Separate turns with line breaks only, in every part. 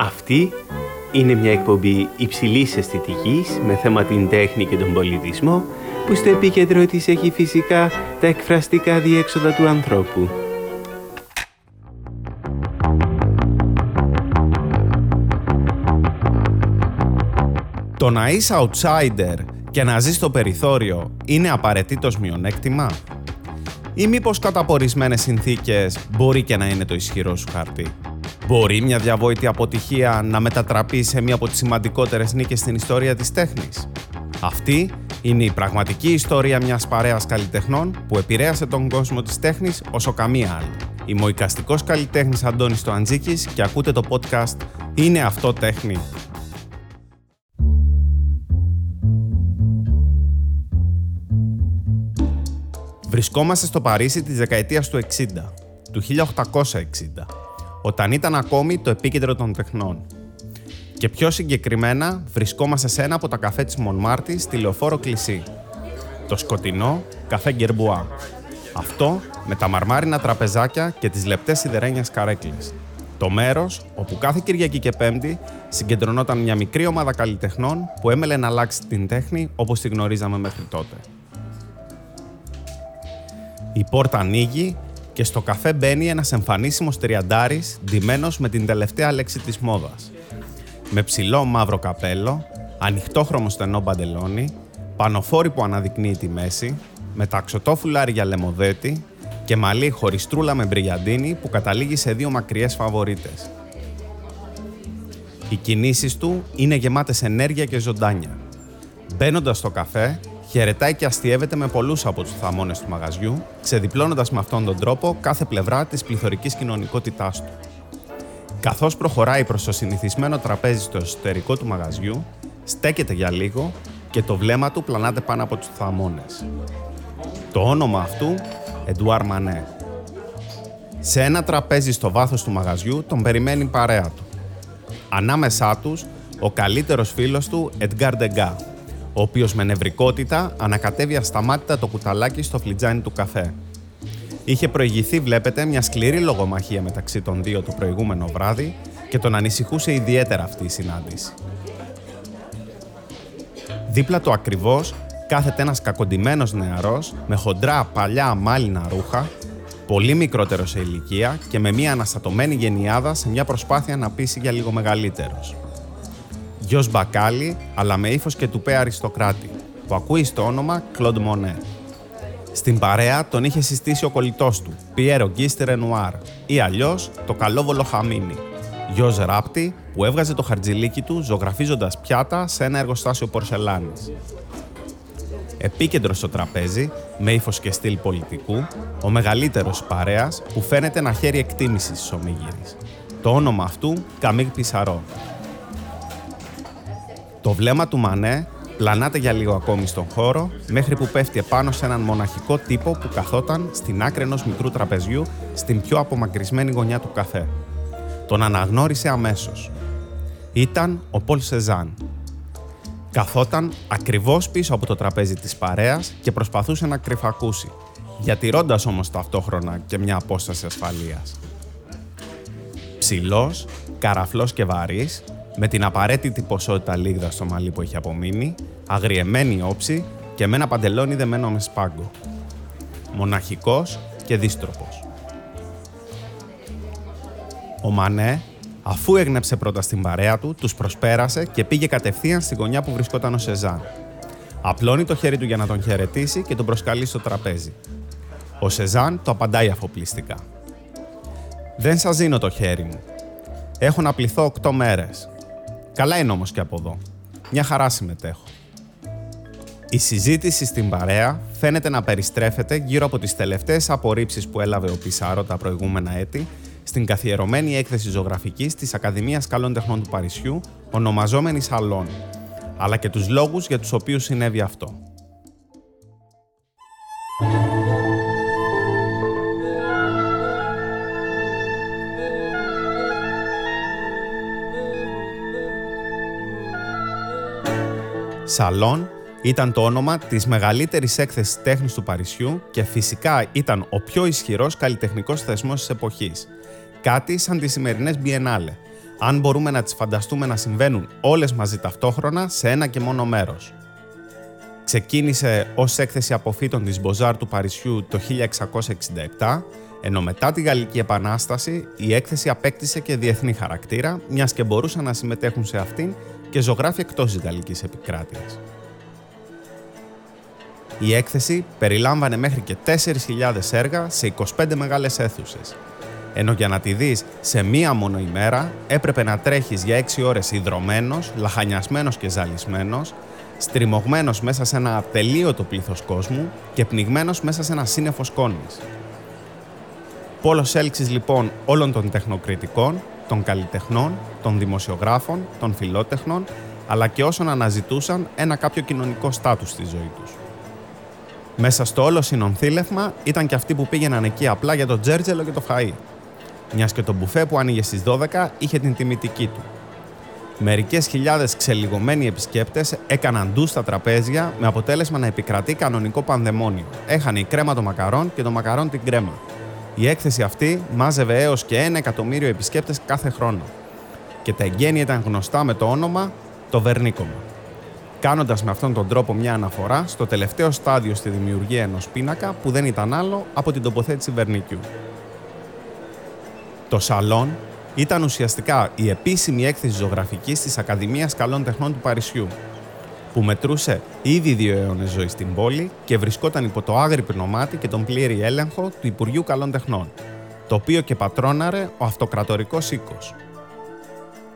Αυτή είναι μια εκπομπή υψηλής αισθητικής με θέμα την τέχνη και τον πολιτισμό που στο επίκεντρο της έχει φυσικά τα εκφραστικά διέξοδα του ανθρώπου.
Το να είσαι outsider και να ζεις στο περιθώριο είναι απαραίτητος μειονέκτημα; Ή μήπως κατά συνθήκες μπορεί και να είναι το ισχυρό σου χαρτί; Μπορεί μια διαβόητη αποτυχία να μετατραπεί σε μία από τις σημαντικότερες νίκες στην ιστορία της τέχνης; Αυτή είναι η πραγματική ιστορία μιας παρέας καλλιτεχνών που επηρέασε τον κόσμο της τέχνης όσο καμία άλλη. Είμαι ο οικαστικός καλλιτέχνης Αντώνης Τοαντζίκης και ακούτε το podcast «Είναι αυτό τέχνη» Βρισκόμαστε στο Παρίσι της δεκαετίας του 60, του 1860, όταν ήταν ακόμη το επίκεντρο των τεχνών. Και πιο συγκεκριμένα βρισκόμαστε σε ένα από τα καφέ της Μονμάρτη στη Λεωφόρο Κλεισί, το σκοτεινό καφέ Γκερμπουά. Αυτό με τα μαρμάρινα τραπεζάκια και τις λεπτές σιδερένιες καρέκλες. Το μέρος όπου κάθε Κυριακή και Πέμπτη συγκεντρωνόταν μια μικρή ομάδα καλλιτεχνών που έμελε να αλλάξει την τέχνη όπως τη γνωρίζαμε μέχρι τότε. Η πόρτα ανοίγει και στο καφέ μπαίνει ένας εμφανίσιμος τριαντάρης ντυμένος με την τελευταία λέξη της μόδας. Με ψηλό μαύρο καπέλο, ανοιχτόχρωμο στενό μπαντελόνι, πανοφόρι που αναδεικνύει τη μέση, με ταξωτό φουλάρι για λεμοδέτη και μαλλί χωριστρούλα με μπριγιαντίνη που καταλήγει σε δύο μακριές φαβορίτες. Οι κινήσεις του είναι γεμάτες ενέργεια και ζωντάνια. Μπαίνοντας στο καφέ, Χαιρετάει και αστείευεται με πολλούς από τους θαμώνες του μαγαζιού, ξεδιπλώνοντας με αυτόν τον τρόπο κάθε πλευρά της πληθωρικής κοινωνικότητάς του. Καθώς προχωράει προς το συνηθισμένο τραπέζι στο εσωτερικό του μαγαζιού, στέκεται για λίγο και το βλέμμα του πλανάται πάνω από τους θαμώνες. Το όνομα αυτού, Εντουάρ Μανέ. Σε ένα τραπέζι στο βάθος του μαγαζιού τον περιμένει η παρέα του. Ανάμεσά τους, ο καλύτερος φίλος του, Edgar Degas, ο οποίος με νευρικότητα ανακατεύει ασταμάτητα το κουταλάκι στο φλιτζάνι του καφέ. Είχε προηγηθεί, βλέπετε, μια σκληρή λογομαχία μεταξύ των δύο το προηγούμενο βράδυ και τον ανησυχούσε ιδιαίτερα αυτή η συνάντηση. Δίπλα του ακριβώς κάθεται ένας κακοντημένο νεαρός με χοντρά παλιά μάλινα ρούχα, πολύ μικρότερο σε ηλικία και με μια αναστατωμένη γενιάδα σε μια προσπάθεια να πείσει για λίγο μεγαλύτερος γιος μπακάλι, αλλά με ύφος και τουπέ αριστοκράτη, που ακούει στο όνομα Κλοντ Μονέ. Στην παρέα τον είχε συστήσει ο κολλητός του, Πιέρο Γκίστερ Ρενουάρ, ή αλλιώς το καλόβολο Χαμίνι, γιος ράπτη που έβγαζε το χαρτζιλίκι του ζωγραφίζοντας πιάτα σε ένα εργοστάσιο πορσελάνης. Επίκεντρος στο τραπέζι, με ύφος και στυλ πολιτικού, ο μεγαλύτερος παρέας που φαίνεται να χαίρει εκτίμησης στι ομίγυρε. Το όνομα αυτού Καμίγ Πισαρό, το βλέμμα του Μανέ πλανάται για λίγο ακόμη στον χώρο, μέχρι που πέφτει επάνω σε έναν μοναχικό τύπο που καθόταν στην άκρη ενός μικρού τραπεζιού στην πιο απομακρυσμένη γωνιά του καφέ. Τον αναγνώρισε αμέσως. Ήταν ο Πολ Σεζάν. Καθόταν ακριβώς πίσω από το τραπέζι της παρέας και προσπαθούσε να κρυφακούσει, διατηρώντας όμως ταυτόχρονα και μια απόσταση ασφαλείας. Ψηλός, καραφλός και βαρύς, με την απαραίτητη ποσότητα λίγδα στο μαλλί που έχει απομείνει, αγριεμένη όψη και με ένα παντελόνι δεμένο με σπάγκο. Μοναχικός και δίστροπος. Ο Μανέ, αφού έγνεψε πρώτα στην παρέα του, τους προσπέρασε και πήγε κατευθείαν στη γωνιά που βρισκόταν ο Σεζάν. Απλώνει το χέρι του για να τον χαιρετήσει και τον προσκαλεί στο τραπέζι. Ο Σεζάν το απαντάει αφοπλιστικά. «Δεν σας δίνω το χέρι μου. Έχω να πληθώ οκτώ μέρες. Καλά είναι όμως και από εδώ. Μια χαρά συμμετέχω. Η συζήτηση στην παρέα φαίνεται να περιστρέφεται γύρω από τις τελευταίες απορρίψεις που έλαβε ο Πισάρο τα προηγούμενα έτη στην καθιερωμένη έκθεση ζωγραφικής της Ακαδημίας Καλών Τεχνών του Παρισιού, ονομαζόμενη Σαλόν, αλλά και τους λόγους για τους οποίους συνέβη αυτό. Σαλόν ήταν το όνομα της μεγαλύτερης έκθεσης τέχνης του Παρισιού και φυσικά ήταν ο πιο ισχυρός καλλιτεχνικός θεσμός της εποχής. Κάτι σαν τις σημερινές Biennale, αν μπορούμε να τις φανταστούμε να συμβαίνουν όλες μαζί ταυτόχρονα σε ένα και μόνο μέρος. Ξεκίνησε ως έκθεση αποφύτων της Μποζάρ του Παρισιού το 1667, ενώ μετά τη Γαλλική Επανάσταση η έκθεση απέκτησε και διεθνή χαρακτήρα, μιας και μπορούσαν να συμμετέχουν σε αυτήν και ζωγράφοι εκτός της Γαλλικής επικράτειας. Η έκθεση περιλάμβανε μέχρι και 4.000 έργα σε 25 μεγάλες αίθουσες, ενώ για να τη δεις σε μία μόνο ημέρα έπρεπε να τρέχεις για 6 ώρες υδρωμένος, λαχανιασμένος και ζαλισμένος, στριμωγμένος μέσα σε ένα ατελείωτο πλήθος κόσμου και πνιγμένος μέσα σε ένα σύννεφο σκόνης. Πόλος έλξης λοιπόν όλων των τεχνοκριτικών, των καλλιτεχνών, των δημοσιογράφων, των φιλότεχνων, αλλά και όσων αναζητούσαν ένα κάποιο κοινωνικό στάτους στη ζωή τους. Μέσα στο όλο συνονθήλευμα ήταν και αυτοί που πήγαιναν εκεί απλά για το τζέρτζελο και το φαΐ. Μιας και το μπουφέ που άνοιγε στις 12 είχε την τιμητική του. Μερικές χιλιάδες ξελιγωμένοι επισκέπτες έκαναν ντου στα τραπέζια με αποτέλεσμα να επικρατεί κανονικό πανδαιμόνιο. Έχανε η κρέμα των μακαρών και το μακαρόν την κρέμα. Η έκθεση αυτή μάζευε έως και ένα εκατομμύριο επισκέπτες κάθε χρόνο. Και τα εγγένεια ήταν γνωστά με το όνομα το Βερνίκομα. Κάνοντας με αυτόν τον τρόπο μια αναφορά στο τελευταίο στάδιο στη δημιουργία ενός πίνακα που δεν ήταν άλλο από την τοποθέτηση Βερνικιού. Το Σαλόν ήταν ουσιαστικά η επίσημη έκθεση ζωγραφικής της Ακαδημίας Καλών Τεχνών του Παρισιού, που μετρούσε ήδη δύο αιώνες ζωή στην πόλη και βρισκόταν υπό το άγρυπνο μάτι και τον πλήρη έλεγχο του Υπουργείου Καλών Τεχνών, το οποίο και πατρόναρε ο αυτοκρατορικός οίκος.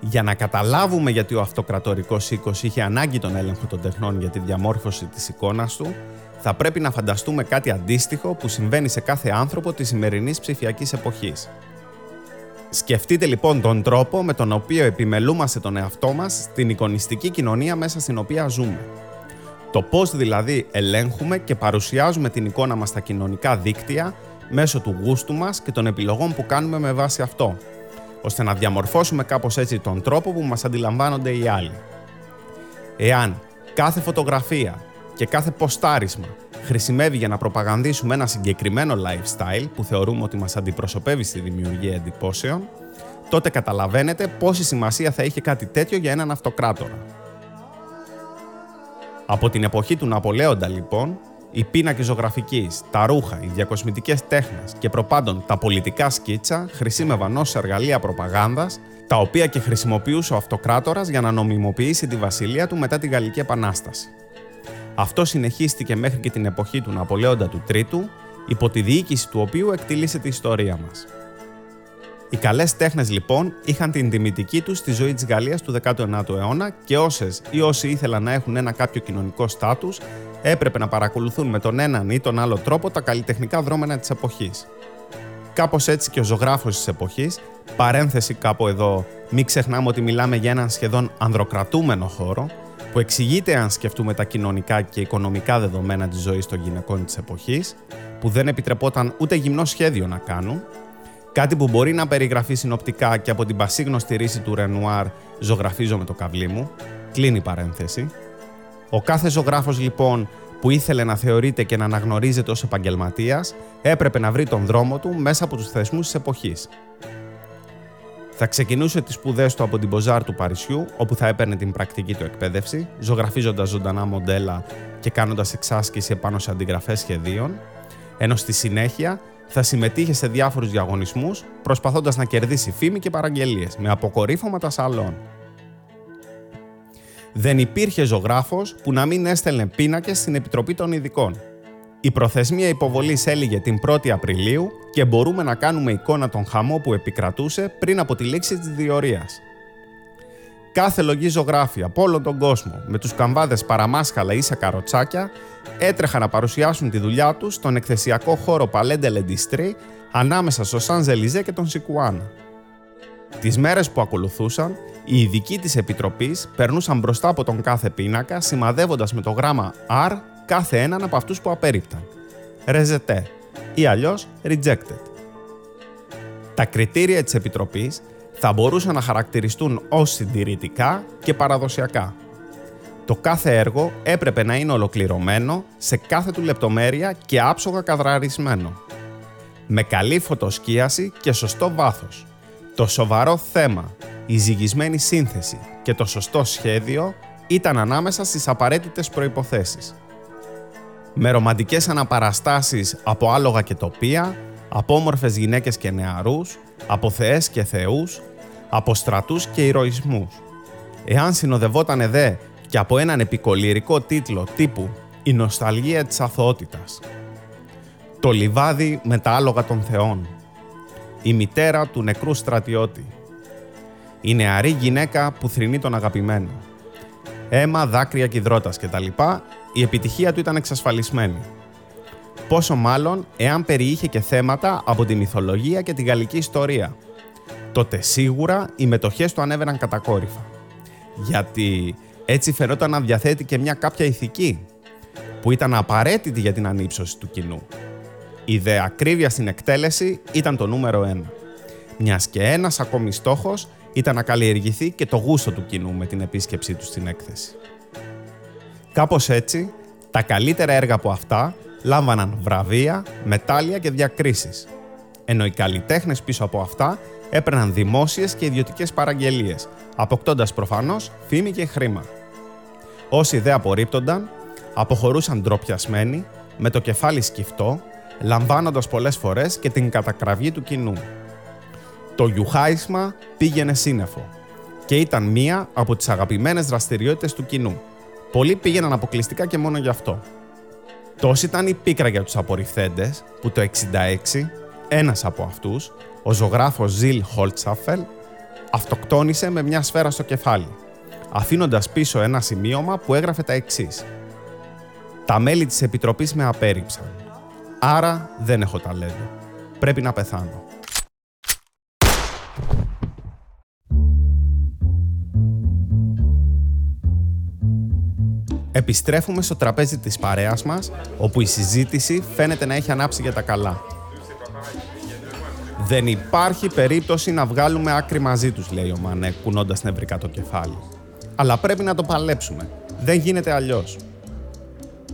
Για να καταλάβουμε γιατί ο αυτοκρατορικός οίκος είχε ανάγκη τον έλεγχο των τεχνών για τη διαμόρφωση της εικόνας του, θα πρέπει να φανταστούμε κάτι αντίστοιχο που συμβαίνει σε κάθε άνθρωπο της σημερινής ψηφιακής εποχής. Σκεφτείτε λοιπόν τον τρόπο με τον οποίο επιμελούμαστε τον εαυτό μας στην εικονιστική κοινωνία μέσα στην οποία ζούμε. Το πώς δηλαδή ελέγχουμε και παρουσιάζουμε την εικόνα μας στα κοινωνικά δίκτυα μέσω του γούστου μας και των επιλογών που κάνουμε με βάση αυτό, ώστε να διαμορφώσουμε κάπως έτσι τον τρόπο που μας αντιλαμβάνονται οι άλλοι. Εάν κάθε φωτογραφία και κάθε ποστάρισμα χρησιμεύει για να προπαγανδίσουμε ένα συγκεκριμένο lifestyle που θεωρούμε ότι μας αντιπροσωπεύει στη δημιουργία εντυπώσεων, τότε καταλαβαίνετε πόση σημασία θα είχε κάτι τέτοιο για έναν αυτοκράτορα. Από την εποχή του Ναπολέοντα λοιπόν, οι πίνακε ζωγραφικής, τα ρούχα, οι διακοσμητικές τέχνες και προπάντων τα πολιτικά σκίτσα χρησιμεύαν ως εργαλεία προπαγάνδας, τα οποία και χρησιμοποιούσε ο αυτοκράτορας για να νομιμοποιήσει τη βασιλεία του μετά τη Γαλλική Επανάσταση. Αυτό συνεχίστηκε μέχρι και την εποχή του Ναπολέοντα του Τρίτου, υπό τη διοίκηση του οποίου εκτιλήσεται η ιστορία μας. Οι καλές τέχνες λοιπόν είχαν την τιμητική τους στη ζωή της Γαλλίας του 19ου αιώνα και όσες ή όσοι ήθελαν να έχουν ένα κάποιο κοινωνικό στάτους έπρεπε να παρακολουθούν με τον έναν ή τον άλλο τρόπο τα καλλιτεχνικά δρόμενα της εποχής. Κάπως έτσι και ο ζωγράφος της εποχής, παρένθεση κάπου εδώ, μην ξεχνάμε ότι μιλάμε για έναν σχεδόν ανδροκρατούμενο χώρο, που εξηγείται αν σκεφτούμε τα κοινωνικά και οικονομικά δεδομένα της ζωής των γυναικών της εποχής, που δεν επιτρεπόταν ούτε γυμνό σχέδιο να κάνουν, κάτι που μπορεί να περιγραφεί συνοπτικά και από την πασίγνωστη ρίση του Ρενουάρ «Ζωγραφίζω με το καβλί μου», κλείνει η παρένθεση. Ο κάθε ζωγράφος λοιπόν που ήθελε να θεωρείται και να αναγνωρίζεται ως επαγγελματίας, έπρεπε να βρει τον δρόμο του μέσα από τους θεσμούς της εποχής. Θα ξεκινούσε τις σπουδές του από την Μποζάρ του Παρισιού, όπου θα έπαιρνε την πρακτική του εκπαίδευση, ζωγραφίζοντας ζωντανά μοντέλα και κάνοντας εξάσκηση επάνω σε αντιγραφές σχεδίων, ενώ στη συνέχεια θα συμμετείχε σε διάφορους διαγωνισμούς, προσπαθώντας να κερδίσει φήμη και παραγγελίες με αποκορύφωματα σαλών. Δεν υπήρχε ζωγράφος που να μην έστελνε πίνακες στην Επιτροπή των Ειδικών, η προθεσμία υποβολής έλυγε την 1η Απριλίου και μπορούμε να κάνουμε εικόνα τον χαμό που επικρατούσε πριν από τη λήξη της διορίας. Κάθε λογή ζωγράφη από όλο τον κόσμο, με τους καμβάδες παραμάσχαλα ή σε καροτσάκια, έτρεχαν να παρουσιάσουν τη δουλειά τους στον εκθεσιακό χώρο Παλέντε Λεντιστρί ανάμεσα στο Σαν Ζελιζέ και τον Σικουάνα. Τις μέρες που ακολουθούσαν, οι ειδικοί της Επιτροπής περνούσαν μπροστά από τον κάθε πίνακα σημαδεύοντας με το γράμμα R κάθε έναν από αυτούς που απέριπταν. Ρεζετέ ή αλλιώς rejected. Τα κριτήρια της Επιτροπής θα μπορούσαν να χαρακτηριστούν ως συντηρητικά και παραδοσιακά. Το κάθε έργο έπρεπε να είναι ολοκληρωμένο σε κάθε του λεπτομέρεια και άψογα καδραρισμένο. Με καλή φωτοσκίαση και σωστό βάθος, Το σοβαρό θέμα, η ζυγισμένη σύνθεση και το σωστό σχέδιο ήταν ανάμεσα στις απαραίτητες προϋποθέσεις. Με ρομαντικές αναπαραστάσεις από άλογα και τοπία, από όμορφες γυναίκες και νεαρούς, από θεές και θεούς, από στρατούς και ηρωισμούς. Εάν συνοδευόταν δε και από έναν επικολυρικό τίτλο τύπου «Η νοσταλγία της αθωότητας», «Το λιβάδι με τα άλογα των θεών», «Η μητέρα του νεκρού στρατιώτη», «Η νεαρή γυναίκα που θρυνεί τον αγαπημένο», «Αίμα, δάκρυα και υδρότας» κτλ. Η επιτυχία του ήταν εξασφαλισμένη. Πόσο μάλλον εάν περιείχε και θέματα από τη μυθολογία και τη γαλλική ιστορία. Τότε σίγουρα οι μετοχές του ανέβαιναν κατακόρυφα. Γιατί έτσι φαινόταν να διαθέτει και μια κάποια ηθική που ήταν απαραίτητη για την ανύψωση του κοινού. Η δε ακρίβεια στην εκτέλεση ήταν το νούμερο ένα. Μιας και ένας ακόμη στόχος ήταν να καλλιεργηθεί και το γούστο του κοινού με την επίσκεψή του στην έκθεση. Κάπως έτσι, τα καλύτερα έργα από αυτά λάμβαναν βραβεία, μετάλλια και διακρίσεις. Ενώ οι καλλιτέχνες πίσω από αυτά έπαιρναν δημόσιες και ιδιωτικές παραγγελίες, αποκτώντας προφανώς φήμη και χρήμα. Όσοι δεν απορρίπτονταν, αποχωρούσαν ντροπιασμένοι, με το κεφάλι σκυφτό, λαμβάνοντας πολλές φορές και την κατακραυγή του κοινού. Το γιουχάισμα πήγαινε σύννεφο και ήταν μία από τις αγαπημένες δραστηριότητες του κοινού. Πολλοί πήγαιναν αποκλειστικά και μόνο γι' αυτό. Τόση ήταν η πίκρα για τους απορριφθέντες που το 66 ένας από αυτούς, ο ζωγράφος Ζιλ Χολτσάφελ, αυτοκτόνησε με μια σφαίρα στο κεφάλι, αφήνοντας πίσω ένα σημείωμα που έγραφε τα εξής. Τα μέλη της Επιτροπής με απέρριψαν. Άρα δεν έχω ταλέντο. Πρέπει να πεθάνω. Επιστρέφουμε στο τραπέζι της παρέας μας, όπου η συζήτηση φαίνεται να έχει ανάψει για τα καλά. Δεν υπάρχει περίπτωση να βγάλουμε άκρη μαζί τους, λέει ο Μανέ, κουνώντας νευρικά το κεφάλι. Αλλά πρέπει να το παλέψουμε. Δεν γίνεται αλλιώς.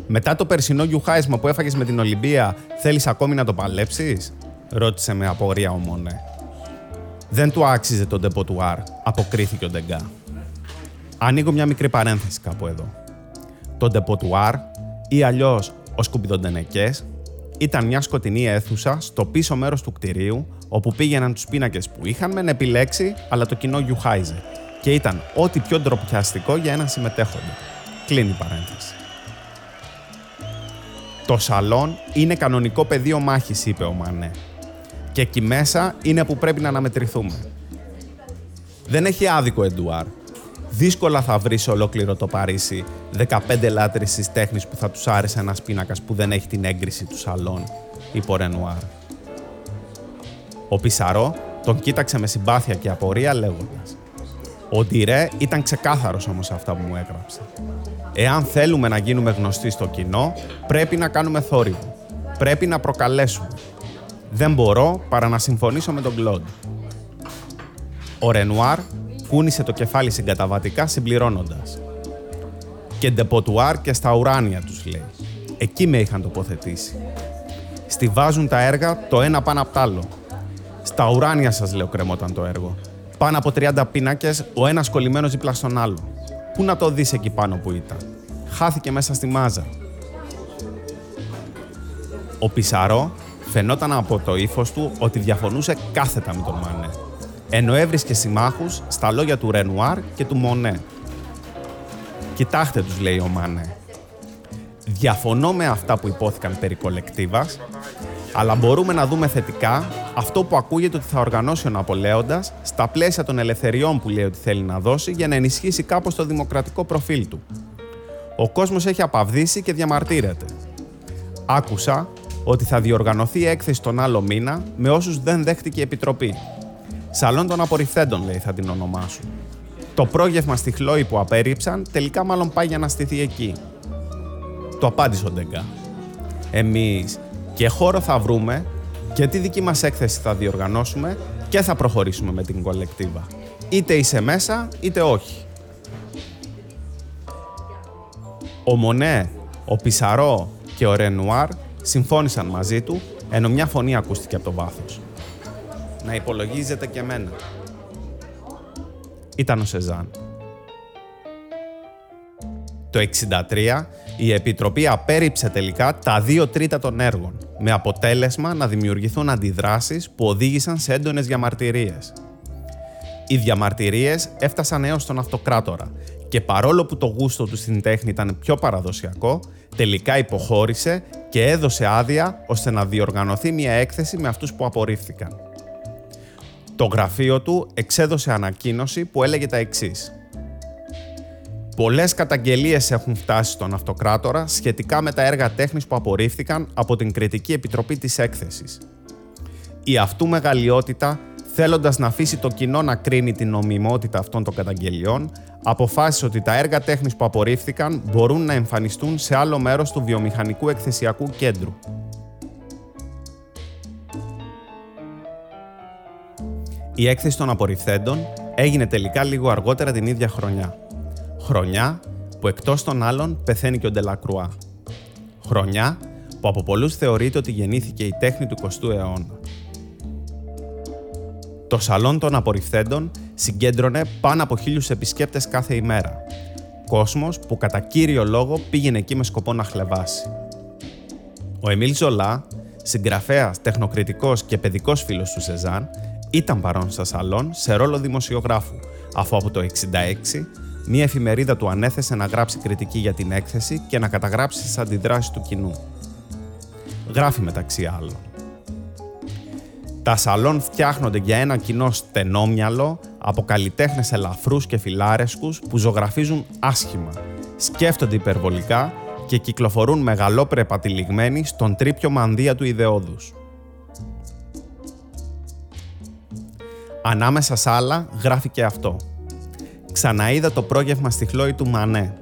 Μετά το περσινό γιουχάισμα που έφαγες με την Ολυμπία, θέλεις ακόμη να το παλέψεις; Ρώτησε με απορία ο Μονέ. Δεν του άξιζε τον τεποτουάρ, αποκρίθηκε ο Ντεγκά. Ανοίγω μια μικρή παρένθεση κάπου εδώ. Το dépotoir ή αλλιώς ο σκουπιδοντενεκές ήταν μια σκοτεινή αίθουσα στο πίσω μέρος του κτηρίου όπου πήγαιναν τους πίνακες που είχαν μεν επιλέξει, αλλά το κοινό γιουχάιζε και ήταν ό,τι πιο ντροπιαστικό για έναν συμμετέχοντα. Κλείνει η παρένθεση. Το σαλόν είναι κανονικό πεδίο μάχης, είπε ο Μανέ. Και εκεί μέσα είναι που πρέπει να αναμετρηθούμε. Δεν έχει άδικο, Εντουάρ. Δύσκολα θα βρεις ολόκληρο το Παρίσι 15 λάτρε της τέχνης που θα τους άρεσε ένας πίνακας που δεν έχει την έγκριση του σαλόν, είπε ο Ρενουάρ. Ο Πισαρό τον κοίταξε με συμπάθεια και απορία λέγοντας. Ο Ντιρέ ήταν ξεκάθαρος όμως αυτά που μου έγραψε. Εάν θέλουμε να γίνουμε γνωστοί στο κοινό, πρέπει να κάνουμε θόρυβο. Πρέπει να προκαλέσουμε. Δεν μπορώ παρά να συμφωνήσω με τον Κλοντ. Ο Ρενουάρ κούνησε το κεφάλι συγκαταβατικά συμπληρώνοντας. Και dépotoir και στα ουράνια τους λέει. Εκεί με είχαν τοποθετήσει. Στιβάζουν τα έργα το ένα πάνω απ' άλλο. Στα ουράνια σας λέω κρεμόταν το έργο. Πάνω από 30 πίνακες, ο ένας κολλημένος δίπλα στον άλλο. Πού να το δεις εκεί πάνω που ήταν. Χάθηκε μέσα στη μάζα. Ο Πισαρό φαινόταν από το ύφος του ότι διαφωνούσε κάθετα με τον Μανέ ενώ έβρισκε συμμάχους στα λόγια του Ρενουάρ και του Μονέ. «Κοιτάξτε τους», λέει ο Μάνε. «Διαφωνώ με αυτά που υπόθηκαν περί κολεκτίβας, αλλά μπορούμε να δούμε θετικά αυτό που ακούγεται ότι θα οργανώσει ο Ναπολέοντας στα πλαίσια των ελευθεριών που λέει ότι θέλει να δώσει για να ενισχύσει κάπως το δημοκρατικό προφίλ του. Ο κόσμος έχει απαυδίσει και διαμαρτύρεται. Άκουσα ότι θα διοργανωθεί έκθεση τον άλλο μήνα με όσους δεν δέχτηκε η Επιτροπή Σαλόν των απορριφθέντων, λέει, θα την ονομάσουν. Το πρόγευμα στη Χλόη που απέρριψαν τελικά μάλλον πάει για να στηθεί εκεί. Το απάντησε ο Ντεγκά. Εμείς και χώρο θα βρούμε και τη δική μας έκθεση θα διοργανώσουμε και θα προχωρήσουμε με την κολεκτίβα. Είτε είσαι μέσα, είτε όχι. Ο Μονέ, ο Πισαρό και ο Ρενουάρ συμφώνησαν μαζί του, ενώ μια φωνή ακούστηκε από το βάθος. Να υπολογίζετε και εμένα. Ήταν ο Σεζάν. Το 1963 η Επιτροπή απέρριψε τελικά τα δύο τρίτα των έργων, με αποτέλεσμα να δημιουργηθούν αντιδράσεις που οδήγησαν σε έντονες διαμαρτυρίες. Οι διαμαρτυρίες έφτασαν έως τον αυτοκράτορα και παρόλο που το γούστο του στην τέχνη ήταν πιο παραδοσιακό, τελικά υποχώρησε και έδωσε άδεια ώστε να διοργανωθεί μια έκθεση με αυτούς που απορρίφθηκαν. Το γραφείο του εξέδωσε ανακοίνωση που έλεγε τα εξής. Πολλές καταγγελίες έχουν φτάσει στον Αυτοκράτορα σχετικά με τα έργα τέχνης που απορρίφθηκαν από την Κριτική Επιτροπή της Έκθεσης. Η αυτού μεγαλειότητα, θέλοντας να αφήσει το κοινό να κρίνει την νομιμότητα αυτών των καταγγελιών, αποφάσισε ότι τα έργα τέχνης που απορρίφθηκαν μπορούν να εμφανιστούν σε άλλο μέρος του βιομηχανικού εκθεσιακού κέντρου. Η έκθεση των απορριφθέντων έγινε τελικά λίγο αργότερα την ίδια χρονιά. Χρονιά που εκτός των άλλων πεθαίνει και ο Ντελακρουά. Χρονιά που από πολλούς θεωρείται ότι γεννήθηκε η τέχνη του 20ου αιώνα. Το σαλόν των απορριφθέντων συγκέντρωνε πάνω από χίλιους επισκέπτες κάθε ημέρα. Κόσμος που κατά κύριο λόγο πήγαινε εκεί με σκοπό να χλεβάσει. Ο Εμίλ Ζολά, συγγραφέας, τεχνοκριτικός και παιδικός φίλος του Σεζάν, ήταν παρόν στα σαλόν σε ρόλο δημοσιογράφου, αφού από το 1966 μία εφημερίδα του ανέθεσε να γράψει κριτική για την έκθεση και να καταγράψει τις αντιδράσεις του κοινού. Γράφει μεταξύ άλλων. Τα σαλόν φτιάχνονται για ένα κοινό στενόμυαλο από καλλιτέχνες ελαφρούς και φιλάρεσκους που ζωγραφίζουν άσχημα, σκέφτονται υπερβολικά και κυκλοφορούν μεγαλόπρεπα τυλιγμένοι στον τρίπιο μανδύα του ιδεώδους. Ανάμεσα σ' άλλα γράφει και αυτό. Ξαναείδα το πρόγευμα στη χλώη του Μανέ.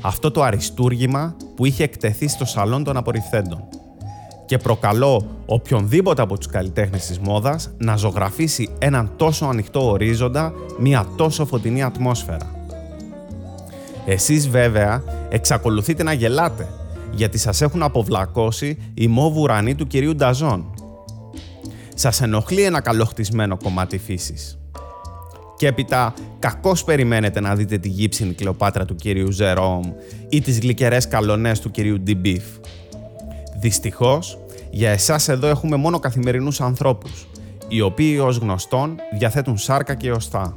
Αυτό το αριστούργημα που είχε εκτεθεί στο σαλόν των απορριφθέντων. Και προκαλώ οποιονδήποτε από τους καλλιτέχνες της μόδας να ζωγραφίσει έναν τόσο ανοιχτό ορίζοντα, μια τόσο φωτεινή ατμόσφαιρα. Εσείς βέβαια εξακολουθείτε να γελάτε, γιατί σας έχουν αποβλακώσει οι μόβ ουρανοί του κυρίου Νταζόν σας ενοχλεί ένα καλοχτισμένο κομμάτι φύσης. Και έπειτα, κακώς περιμένετε να δείτε τη γύψινη κλεοπάτρα του κυρίου Ζερόμ ή τις γλυκερές καλονές του κυρίου Ντιμπίφ. Δυστυχώς, για εσάς εδώ έχουμε μόνο καθημερινούς ανθρώπους, οι οποίοι ως γνωστόν διαθέτουν σάρκα και οστά.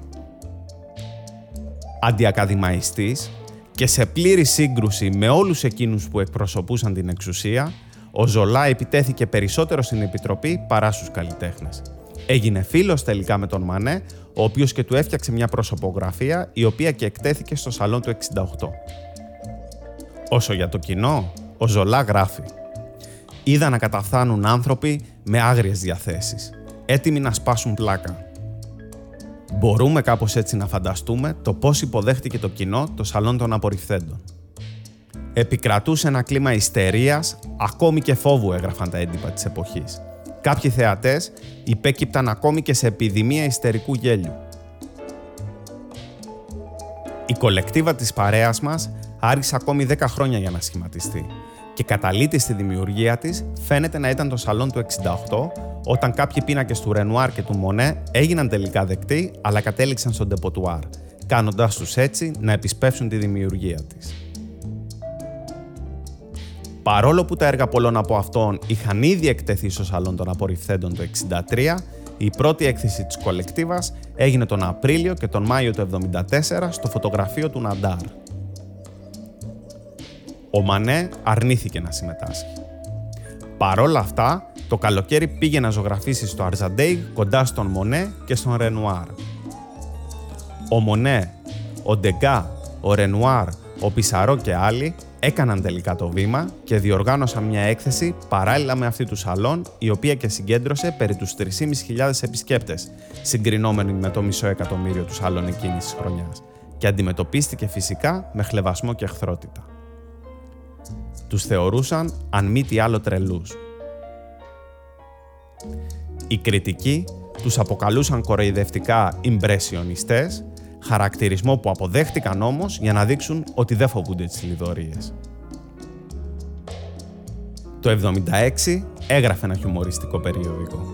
Αντιακαδημαϊστής και σε πλήρη σύγκρουση με όλους εκείνους που εκπροσωπούσαν την εξουσία, ο Ζολά επιτέθηκε περισσότερο στην Επιτροπή παρά στους καλλιτέχνες. Έγινε φίλος τελικά με τον Μανέ, ο οποίος και του έφτιαξε μια προσωπογραφία η οποία και εκτέθηκε στο σαλόν του 68. Όσο για το κοινό, ο Ζολά γράφει «Είδα να καταφθάνουν άνθρωποι με άγριες διαθέσεις, έτοιμοι να σπάσουν πλάκα. Μπορούμε κάπως έτσι να φανταστούμε το πώς υποδέχτηκε το κοινό το σαλόν των απορριφθέντων επικρατούσε ένα κλίμα ιστερίας, ακόμη και φόβου έγραφαν τα έντυπα της εποχής. Κάποιοι θεατές υπέκυπταν ακόμη και σε επιδημία ιστερικού γέλιου. Η κολεκτίβα της παρέας μας άργησε ακόμη 10 χρόνια για να σχηματιστεί και καταλήτη στη δημιουργία της φαίνεται να ήταν το σαλόν του 68 όταν κάποιοι πίνακες του Ρενουάρ και του Μονέ έγιναν τελικά δεκτοί αλλά κατέληξαν στον Τεποτουάρ, κάνοντάς τους έτσι να επισπεύσουν τη δημιουργία της. Παρόλο που τα έργα πολλών από αυτών είχαν ήδη εκτεθεί στο σαλόν των απορριφθέντων το 1963, η πρώτη έκθεση της κολεκτίβας έγινε τον Απρίλιο και τον Μάιο του 1974 στο φωτογραφείο του Ναντάρ. Ο Μανέ αρνήθηκε να συμμετάσχει. Παρόλα αυτά, το καλοκαίρι πήγε να ζωγραφίσει στο Αρζαντέι κοντά στον Μονέ και στον Ρενουάρ. Ο Μονέ, ο Ντεγκά, ο Ρενουάρ, ο Πισαρό και άλλοι έκαναν τελικά το βήμα και διοργάνωσαν μια έκθεση παράλληλα με αυτή του σαλόν, η οποία και συγκέντρωσε περί τους 3.500 επισκέπτες, συγκρινόμενοι με το μισό εκατομμύριο του σαλόν εκείνης της χρονιάς, και αντιμετωπίστηκε φυσικά με χλεβασμό και εχθρότητα. Τους θεωρούσαν αν μη τι άλλο τρελούς. Οι κριτικοί τους αποκαλούσαν κοροϊδευτικά «ιμπρεσιονιστές» χαρακτηρισμό που αποδέχτηκαν όμως για να δείξουν ότι δεν φοβούνται τις λιδωρίες. Το 76 έγραφε ένα χιουμοριστικό περιοδικό.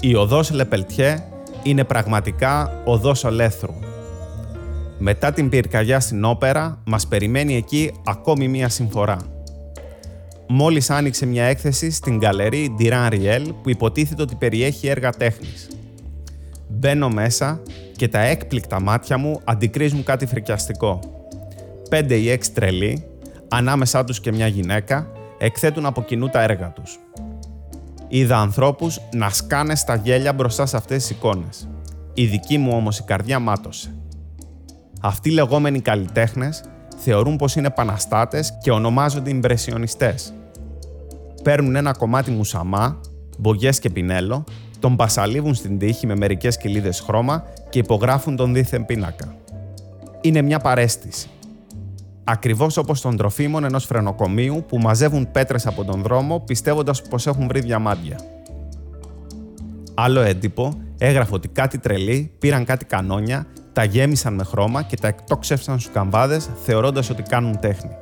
Η οδός Λεπελτιέ είναι πραγματικά οδός ολέθρου. Μετά την πυρκαγιά στην όπερα, μας περιμένει εκεί ακόμη μία συμφορά. Μόλις άνοιξε μια έκθεση στην γκαλερί Diran Riel που υποτίθεται ότι περιέχει έργα τέχνης. Μπαίνω μέσα και τα έκπληκτα μάτια μου αντικρίζουν κάτι φρικιαστικό. Πέντε ή έξι τρελοί, ανάμεσά τους και μια γυναίκα, εκθέτουν από κοινού τα έργα τους. Είδα ανθρώπους να σκάνε στα γέλια μπροστά σε αυτές τις εικόνες. Η δική μου όμως η καρδιά μάτωσε. Αυτοί οι λεγόμενοι καλλιτέχνες θεωρούν πως είναι παναστάτες και ονομάζονται ιμπρεσιονιστές. Παίρνουν ένα κομμάτι μουσαμά, μπογιές και πινέλο, τον πασαλίβουν στην τύχη με μερικές κοιλίδες χρώμα και υπογράφουν τον δίθεν πίνακα. Είναι μια παρέστηση. Ακριβώς όπως των τροφίμων ενός φρενοκομείου που μαζεύουν πέτρες από τον δρόμο πιστεύοντας πως έχουν βρει διαμάντια. Άλλο έντυπο έγραφε ότι κάτι τρελοί πήραν κάτι κανόνια, τα γέμισαν με χρώμα και τα εκτόξευσαν στους καμβάδε θεωρώντας ότι κάνουν τέχνη.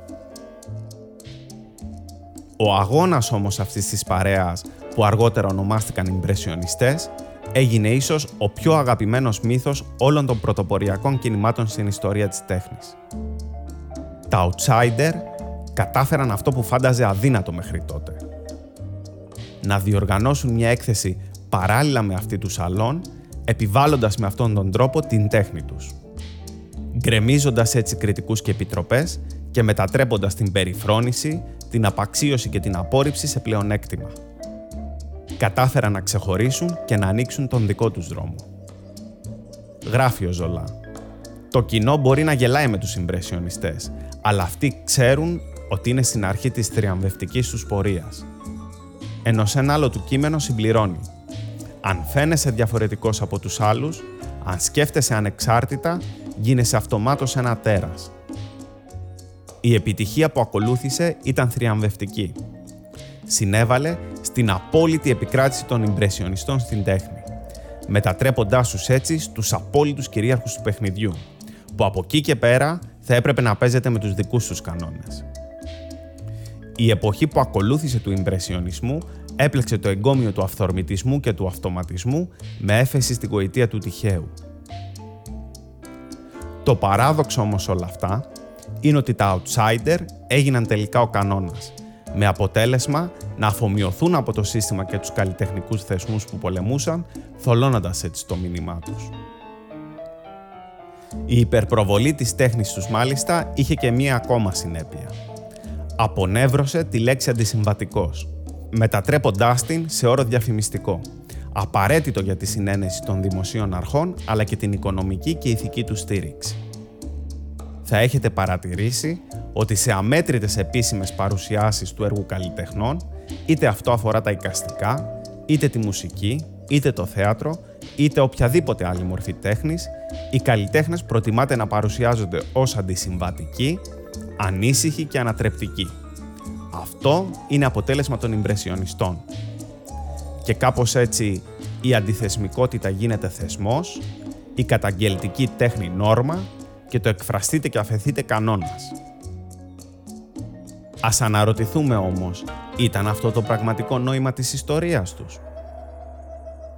Ο αγώνας όμως αυτής της παρέας που αργότερα ονομάστηκαν Ιμπρεσιονιστές, έγινε ίσως ο πιο αγαπημένος μύθος όλων των πρωτοποριακών κινημάτων στην ιστορία της τέχνης. Τα outsider κατάφεραν αυτό που φάνταζε αδύνατο μέχρι τότε. Να διοργανώσουν μια έκθεση παράλληλα με αυτή του σαλόν, επιβάλλοντας με αυτόν τον τρόπο την τέχνη τους. Γκρεμίζοντας έτσι κριτικούς και επιτροπές και μετατρέποντας την περιφρόνηση, την απαξίωση και την απόρριψη σε πλεονέκτημα κατάφεραν να ξεχωρίσουν και να ανοίξουν τον δικό τους δρόμο. Γράφει ο Ζολά. Το κοινό μπορεί να γελάει με τους συμπρεσιονιστές, αλλά αυτοί ξέρουν ότι είναι στην αρχή της θριαμβευτικής τους πορείας. Ενώ σε ένα άλλο του κείμενο συμπληρώνει. Αν φαίνεσαι διαφορετικός από τους άλλους, αν σκέφτεσαι ανεξάρτητα, γίνεσαι αυτομάτως ένα τέρας. Η επιτυχία που ακολούθησε ήταν θριαμβευτική. Συνέβαλε στην απόλυτη επικράτηση των Ιμπρεσιονιστών στην τέχνη, μετατρέποντάς τους έτσι στους απόλυτους κυρίαρχους του παιχνιδιού, που από εκεί και πέρα θα έπρεπε να παίζεται με τους δικούς τους κανόνες. Η εποχή που ακολούθησε του Ιμπρεσιονισμού έπλεξε το εγκόμιο του αυθορμητισμού και του αυτοματισμού με έφεση στην γοητεία του τυχαίου. Το παράδοξο όμως όλα αυτά είναι ότι τα outsider έγιναν τελικά ο κανόνας με αποτέλεσμα να αφομοιωθούν από το σύστημα και τους καλλιτεχνικούς θεσμούς που πολεμούσαν, θολώνοντας έτσι το μήνυμά τους. Η υπερπροβολή της τέχνης τους μάλιστα είχε και μία ακόμα συνέπεια. Απονεύρωσε τη λέξη αντισυμβατικός, μετατρέποντάς την σε όρο διαφημιστικό, απαραίτητο για τη συνένεση των δημοσίων αρχών αλλά και την οικονομική και ηθική του στήριξη θα έχετε παρατηρήσει ότι σε αμέτρητες επίσημες παρουσιάσεις του έργου καλλιτεχνών, είτε αυτό αφορά τα εικαστικά, είτε τη μουσική, είτε το θέατρο, είτε οποιαδήποτε άλλη μορφή τέχνης, οι καλλιτέχνες προτιμάται να παρουσιάζονται ως αντισυμβατικοί, ανήσυχοι και ανατρεπτικοί. Αυτό είναι αποτέλεσμα των Ιμπρεσιονιστών. Και κάπως έτσι η αντιθεσμικότητα γίνεται θεσμός, η καταγγελτική τέχνη νόρμα και το εκφραστείτε και αφαιθείτε κανόνας. Ας αναρωτηθούμε όμως, ήταν αυτό το πραγματικό νόημα της ιστορίας τους.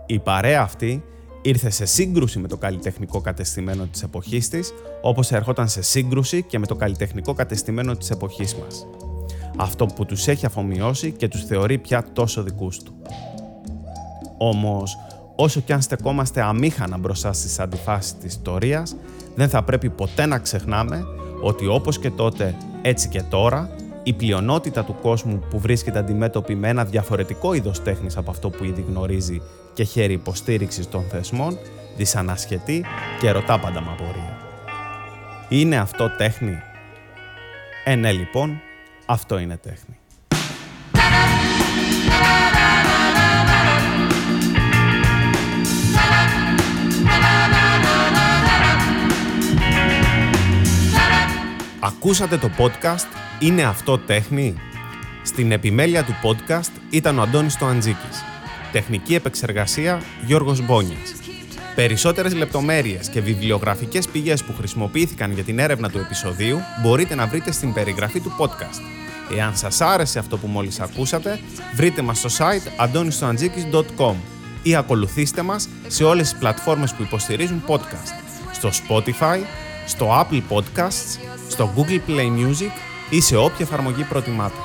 Η παρέα αυτή ήρθε σε σύγκρουση με το καλλιτεχνικό κατεστημένο της εποχής της, όπως ερχόταν σε σύγκρουση και με το καλλιτεχνικό κατεστημένο της εποχής μας. Αυτό που τους έχει αφομοιώσει και τους θεωρεί πια τόσο δικούς του. Όμως, όσο κι αν στεκόμαστε αμήχανα μπροστά στις αντιφάσεις της ιστορίας, δεν θα πρέπει ποτέ να ξεχνάμε ότι όπως και τότε, έτσι και τώρα, η πλειονότητα του κόσμου που βρίσκεται αντιμέτωπη με ένα διαφορετικό είδος τέχνης από αυτό που ήδη γνωρίζει και χέρι υποστήριξης των θεσμών, δυσανασχετεί και ρωτά πάντα με απορία. Είναι αυτό τέχνη; Ε, ναι λοιπόν, αυτό είναι τέχνη. Ακούσατε το podcast «Είναι αυτό τέχνη» Στην επιμέλεια του podcast ήταν ο Αντώνης Τοαντζίκης. Τεχνική επεξεργασία Γιώργος Μπόνιας. Περισσότερες λεπτομέρειες και βιβλιογραφικές πηγές που χρησιμοποιήθηκαν για την έρευνα του επεισοδίου μπορείτε να βρείτε στην περιγραφή του podcast. Εάν σας άρεσε αυτό που μόλις ακούσατε, βρείτε μας στο site antonistoantζίκης.com. ή ακολουθήστε μας σε όλες τις πλατφόρμες που υποστηρίζουν podcast. Στο Spotify, στο Apple Podcasts, στο Google Play Music ή σε όποια εφαρμογή προτιμάτε.